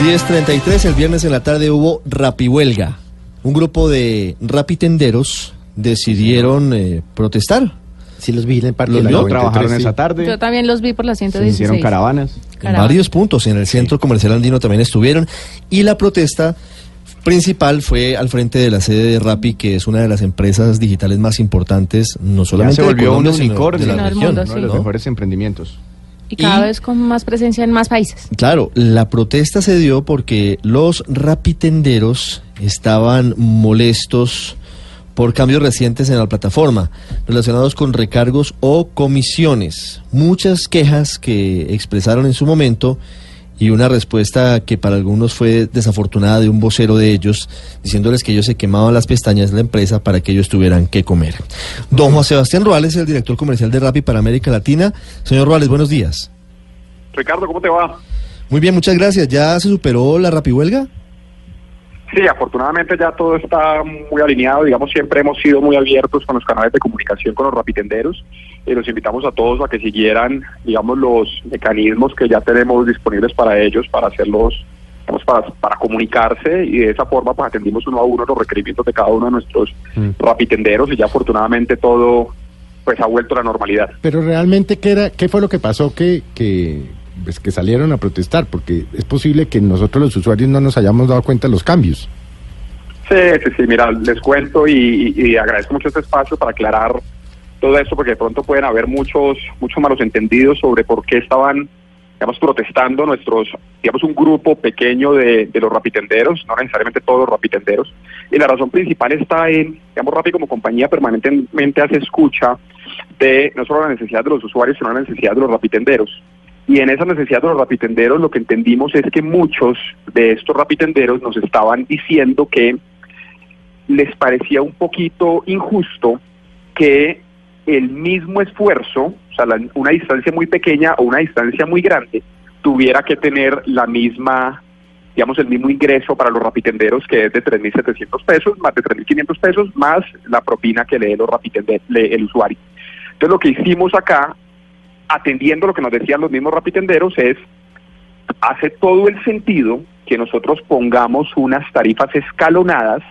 10.33, el viernes en la tarde hubo rapihuelga. Un grupo de rapitenderos decidieron eh, protestar. Sí, los vi en el parque. Los de la vio, 93, trabajaron sí. esa tarde. Yo también los vi por la Se 116. hicieron caravanas. En varios puntos, en el centro comercial andino también estuvieron. Y la protesta principal fue al frente de la sede de Rappi, que es una de las empresas digitales más importantes, no Ya solamente se de volvió un Colombia, sino unicornio. de la No, del región, mundo, Uno de sí. los ¿no? mejores emprendimientos. Y cada Y- vez con más presencia en más países. Claro, la protesta se dio porque los rapitenderos estaban molestos por cambios recientes en la plataforma relacionados con recargos o comisiones. Muchas quejas que expresaron en su momento y una respuesta que para algunos fue desafortunada de un vocero de ellos, diciéndoles que ellos se quemaban las pestañas de la empresa para que ellos tuvieran que comer. Don Juan Sebastián Ruales, el director comercial de Rappi para América Latina. Señor Ruales, buenos días. Ricardo, ¿cómo te va? Muy bien, muchas gracias. ¿Ya se superó la rapihuelga? Sí, afortunadamente ya todo está muy alineado. Digamos, siempre hemos sido muy abiertos con los canales de comunicación con los rapitenderos y los invitamos a todos a que siguieran, digamos, los mecanismos que ya tenemos disponibles para ellos para hacerlos, digamos, para, para comunicarse y de esa forma pues atendimos uno a uno los requerimientos de cada uno de nuestros Mm. rapitenderos y ya afortunadamente todo pues ha vuelto a la normalidad. Pero realmente, ¿qué, era, qué fue lo que pasó que, que, pues, que salieron a protestar? Porque es posible que nosotros los usuarios no nos hayamos dado cuenta de los cambios. Sí, sí, sí, mira, les cuento y, agradezco mucho este espacio para aclarar todo esto, porque de pronto pueden haber muchos, muchos malos entendidos sobre por qué estaban, digamos, protestando nuestros, digamos, un grupo pequeño de, de los rapitenderos, no necesariamente todos los rapitenderos. Y la razón principal está en, digamos, Rappi como compañía permanentemente hace escucha de no solo la necesidad de los usuarios, sino la necesidad de los rapitenderos. Y en esa necesidad de los rapitenderos lo que entendimos es que muchos de estos rapitenderos nos estaban diciendo que les parecía un poquito injusto que el mismo esfuerzo, o sea, la- una distancia muy pequeña o una distancia muy grande, tuviera que tener la misma, digamos, el mismo ingreso para los rapitenderos, que es de 3.700 pesos, más de 3.500 pesos, más la propina que lee los rapitende- lee el usuario. Entonces, lo que hicimos acá, atendiendo lo que nos decían los mismos rapitenderos, es hace todo el sentido que nosotros pongamos unas tarifas escalonadas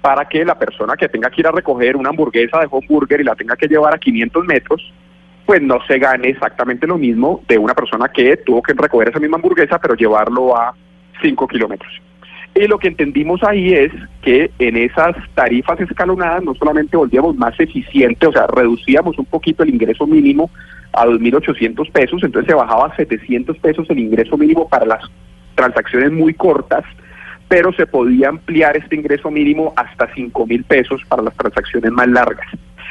para que la persona que tenga que ir a recoger una hamburguesa de hamburger y la tenga que llevar a 500 metros, pues no se gane exactamente lo mismo de una persona que tuvo que recoger esa misma hamburguesa, pero llevarlo a 5 kilómetros. Y lo que entendimos ahí es que en esas tarifas escalonadas no solamente volvíamos más eficiente, o sea, reducíamos un poquito el ingreso mínimo a 2.800 pesos, entonces se bajaba a 700 pesos el ingreso mínimo para las transacciones muy cortas, pero se podía ampliar este ingreso mínimo hasta 5.000 pesos para las transacciones más largas.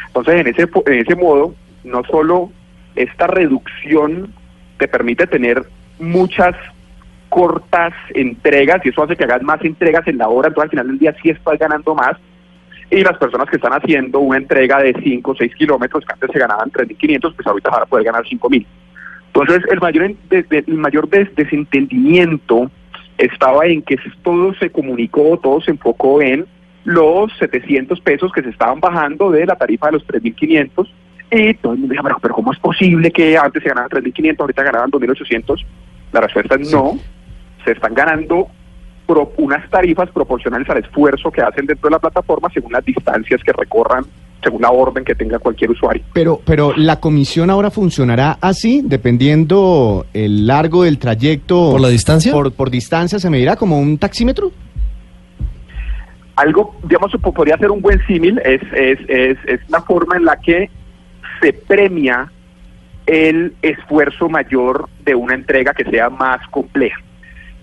Entonces, en ese, en ese modo, no solo esta reducción te permite tener muchas cortas entregas y eso hace que hagas más entregas en la hora, entonces al final del día sí estás ganando más. Y las personas que están haciendo una entrega de 5 o 6 kilómetros, que antes se ganaban 3.500, pues ahorita van a poder ganar 5.000. Entonces, el mayor, el mayor des- desentendimiento estaba en que todo se comunicó, todo se enfocó en los 700 pesos que se estaban bajando de la tarifa de los 3.500 y todo el mundo decía, pero, pero ¿cómo es posible que antes se ganaban 3.500, ahorita ganaban 2.800? La respuesta es no, se están ganando pro- unas tarifas proporcionales al esfuerzo que hacen dentro de la plataforma según las distancias que recorran, según la orden que tenga cualquier usuario. Pero, pero la comisión ahora funcionará así, dependiendo el largo del trayecto. ¿Por la distancia? Por, por distancia se medirá como un taxímetro. algo, digamos, po- podría ser un buen símil, es, es, es, es la forma en la que se premia el esfuerzo mayor de una entrega que sea más compleja.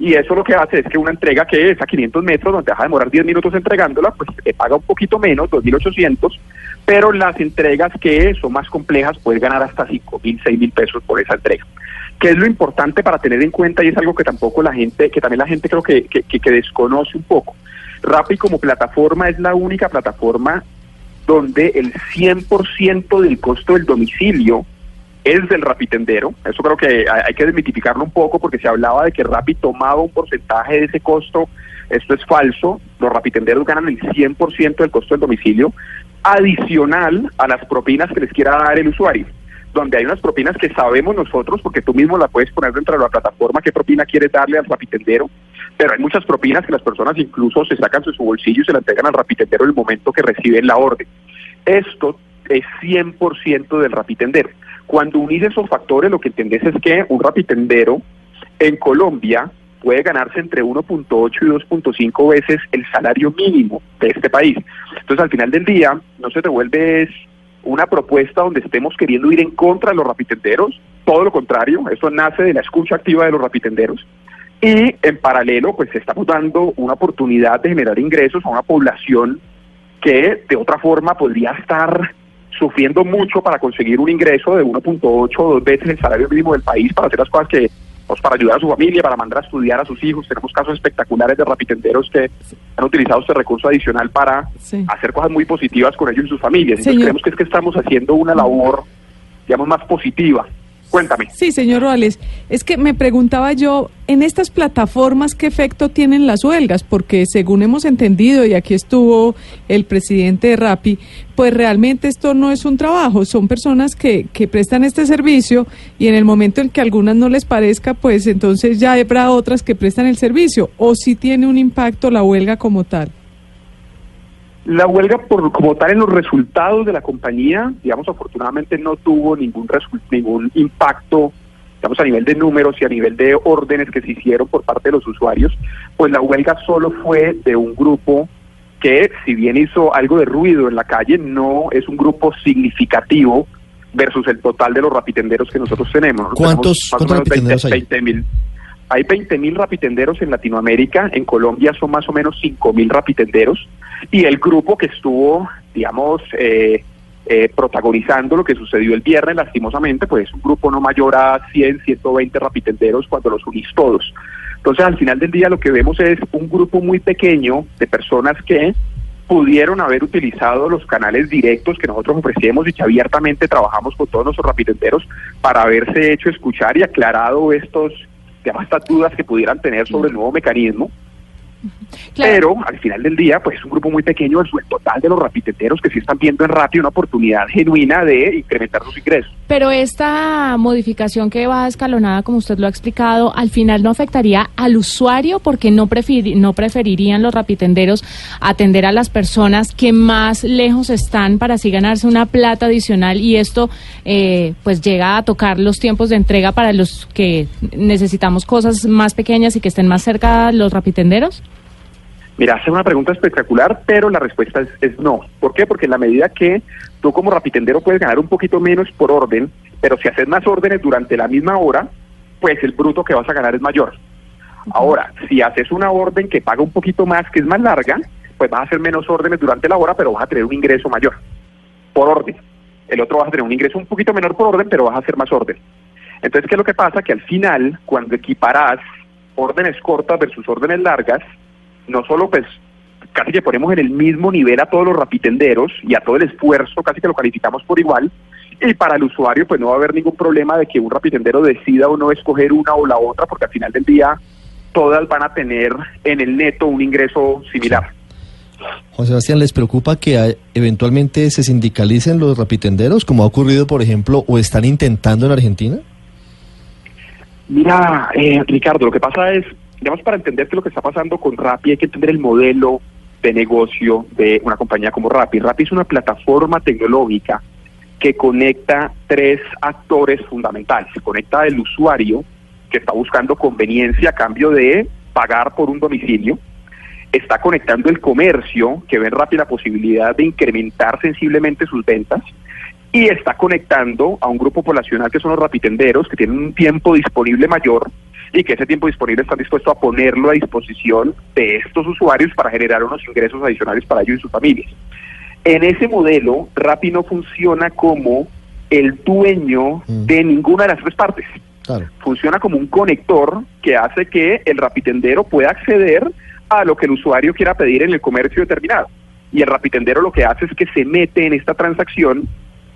Y eso lo que hace es que una entrega que es a 500 metros, donde deja de demorar 10 minutos entregándola, pues te paga un poquito menos, 2.800, pero las entregas que son más complejas puedes ganar hasta 5.000, 6.000 pesos por esa entrega. ¿Qué es lo importante para tener en cuenta? Y es algo que tampoco la gente, que también la gente creo que, que, que- que desconoce un poco. Rappi como plataforma es la única plataforma donde el 100% del costo del domicilio es del rapitendero. Eso creo que hay que desmitificarlo un poco porque se hablaba de que Rappi tomaba un porcentaje de ese costo. Esto es falso. Los rapitenderos ganan el 100% del costo del domicilio, adicional a las propinas que les quiera dar el usuario. Donde hay unas propinas que sabemos nosotros, porque tú mismo la puedes poner dentro de la plataforma, qué propina quieres darle al rapitendero. Pero hay muchas propinas que las personas incluso se sacan de su bolsillo y se la entregan al rapitendero en el momento que reciben la orden. Esto es 100% del rapitendero. Cuando unís esos factores, lo que entendés es que un rapitendero en Colombia puede ganarse entre 1.8 y 2.5 veces el salario mínimo de este país. Entonces, al final del día, no se te vuelve una propuesta donde estemos queriendo ir en contra de los rapitenderos, todo lo contrario, eso nace de la escucha activa de los rapitenderos. Y en paralelo, pues estamos dando una oportunidad de generar ingresos a una población que de otra forma podría estar sufriendo mucho para conseguir un ingreso de 1.8 o dos veces el salario mínimo del país para hacer las cosas que, pues para ayudar a su familia, para mandar a estudiar a sus hijos. Tenemos casos espectaculares de rapitenderos que han utilizado este recurso adicional para Sí. hacer cosas muy positivas con ellos y sus familias. Entonces Señor. creemos que es que estamos haciendo una labor, digamos, más positiva. Cuéntame. Sí, señor Roales. Es que me preguntaba yo, en estas plataformas, ¿qué efecto tienen las huelgas? Porque según hemos entendido, y aquí estuvo el presidente de Rappi, pues realmente esto no es un trabajo, son personas que, que prestan este servicio y en el momento en que a algunas no les parezca, pues entonces ya habrá otras que prestan el servicio. ¿O si tiene un impacto la huelga como tal? La huelga, por, como tal, en los resultados de la compañía, digamos, afortunadamente no tuvo ningún, ningún impacto, digamos, a nivel de números y a nivel de órdenes que se hicieron por parte de los usuarios, pues la huelga solo fue de un grupo que, si bien hizo algo de ruido en la calle, no es un grupo significativo versus el total de los rapitenderos que nosotros tenemos. ¿Cuántos- tenemos más o cuántos menos 20 rapitenderos hay? 20.000. Hay 20.000 rapitenderos en Latinoamérica, en Colombia son más o menos 5.000 rapitenderos y el grupo que estuvo, digamos, eh, eh, protagonizando lo que sucedió el viernes, lastimosamente, pues es un grupo no mayor a 100, 120 rapitenderos cuando los unís todos. Entonces, al final del día lo que vemos es un grupo muy pequeño de personas que pudieron haber utilizado los canales directos que nosotros ofrecemos y que abiertamente trabajamos con todos nuestros rapitenderos para haberse hecho escuchar y aclarado estos, digamos, estas dudas que pudieran tener sobre el nuevo mecanismo. Pero al final del día, pues es un grupo muy pequeño versus el total de los rapitenderos que sí están viendo en Rappi una oportunidad genuina de incrementar sus ingresos. Pero esta modificación que va escalonada, como usted lo ha explicado, al final no afectaría al usuario porque no, no preferirían los rapitenderos atender a las personas que más lejos están para así ganarse una plata adicional y esto eh, pues llega a tocar los tiempos de entrega para los que necesitamos cosas más pequeñas y que estén más cerca los rapitenderos. Mira, hace una pregunta espectacular, pero la respuesta es, es no. ¿Por qué? Porque en la medida que tú como rapitendero puedes ganar un poquito menos por orden, pero si haces más órdenes durante la misma hora, pues el bruto que vas a ganar es mayor. Ahora, si haces una orden que paga un poquito más, que es más larga, pues vas a hacer menos órdenes durante la hora, pero vas a tener un ingreso mayor por orden. El otro vas a tener un ingreso un poquito menor por orden, pero vas a hacer más orden. Entonces, ¿qué es lo que pasa? Que al final, cuando equiparás órdenes cortas versus órdenes largas, no solo pues casi que ponemos en el mismo nivel a todos los rapitenderos y a todo el esfuerzo, casi que lo calificamos por igual, y para el usuario pues no va a haber ningún problema de que un rapitendero decida o no escoger una o la otra, porque al final del día todas van a tener en el neto un ingreso similar. Juan Sebastián, ¿les preocupa que eventualmente se sindicalicen los rapitenderos, como ha ocurrido, por ejemplo, o están intentando en Argentina? Mira, eh, Ricardo, lo que pasa es, digamos, para entender que lo que está pasando con Rappi hay que entender el modelo de negocio de una compañía como Rappi. Rappi es una plataforma tecnológica que conecta tres actores fundamentales. Se conecta el usuario que está buscando conveniencia a cambio de pagar por un domicilio. Está conectando el comercio que ve en Rappi la posibilidad de incrementar sensiblemente sus ventas y está conectando a un grupo poblacional que son los rapitenderos, que tienen un tiempo disponible mayor y que ese tiempo disponible están dispuestos a ponerlo a disposición de estos usuarios para generar unos ingresos adicionales para ellos y sus familias. En ese modelo, Rappi no funciona como el dueño de ninguna de las tres partes. Claro. Funciona como un conector que hace que el rapitendero pueda acceder a lo que el usuario quiera pedir en el comercio determinado. Y el rapitendero lo que hace es que se mete en esta transacción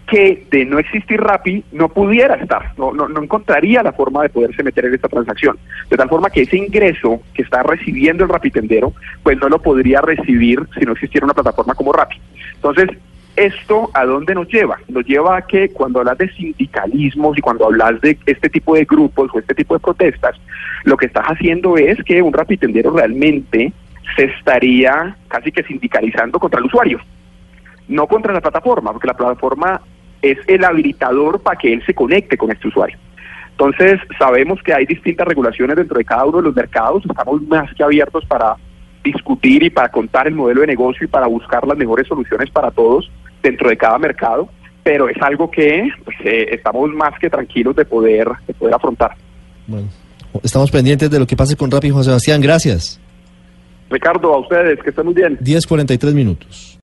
que de no existir Rappi no pudiera estar, no, no, no encontraría la forma de poderse meter en esta transacción. De tal forma que ese ingreso que está recibiendo el rapitendero, pues no lo podría recibir si no existiera una plataforma como Rappi. Entonces, ¿esto a dónde nos lleva? Nos lleva a que cuando hablas de sindicalismos y cuando hablas de este tipo de grupos o este tipo de protestas, lo que estás haciendo es que un rapitendero realmente se estaría casi que sindicalizando contra el usuario, no contra la plataforma, porque la plataforma es el habilitador para que él se conecte con este usuario. Entonces, sabemos que hay distintas regulaciones dentro de cada uno de los mercados, estamos más que abiertos para discutir y para contar el modelo de negocio y para buscar las mejores soluciones para todos dentro de cada mercado, pero es algo que pues, eh, estamos más que tranquilos de poder, de poder afrontar. Bueno, estamos pendientes de lo que pase con Rappi, Juan Sebastián. Gracias. Ricardo, a ustedes, que estén muy bien. 10.43 minutos.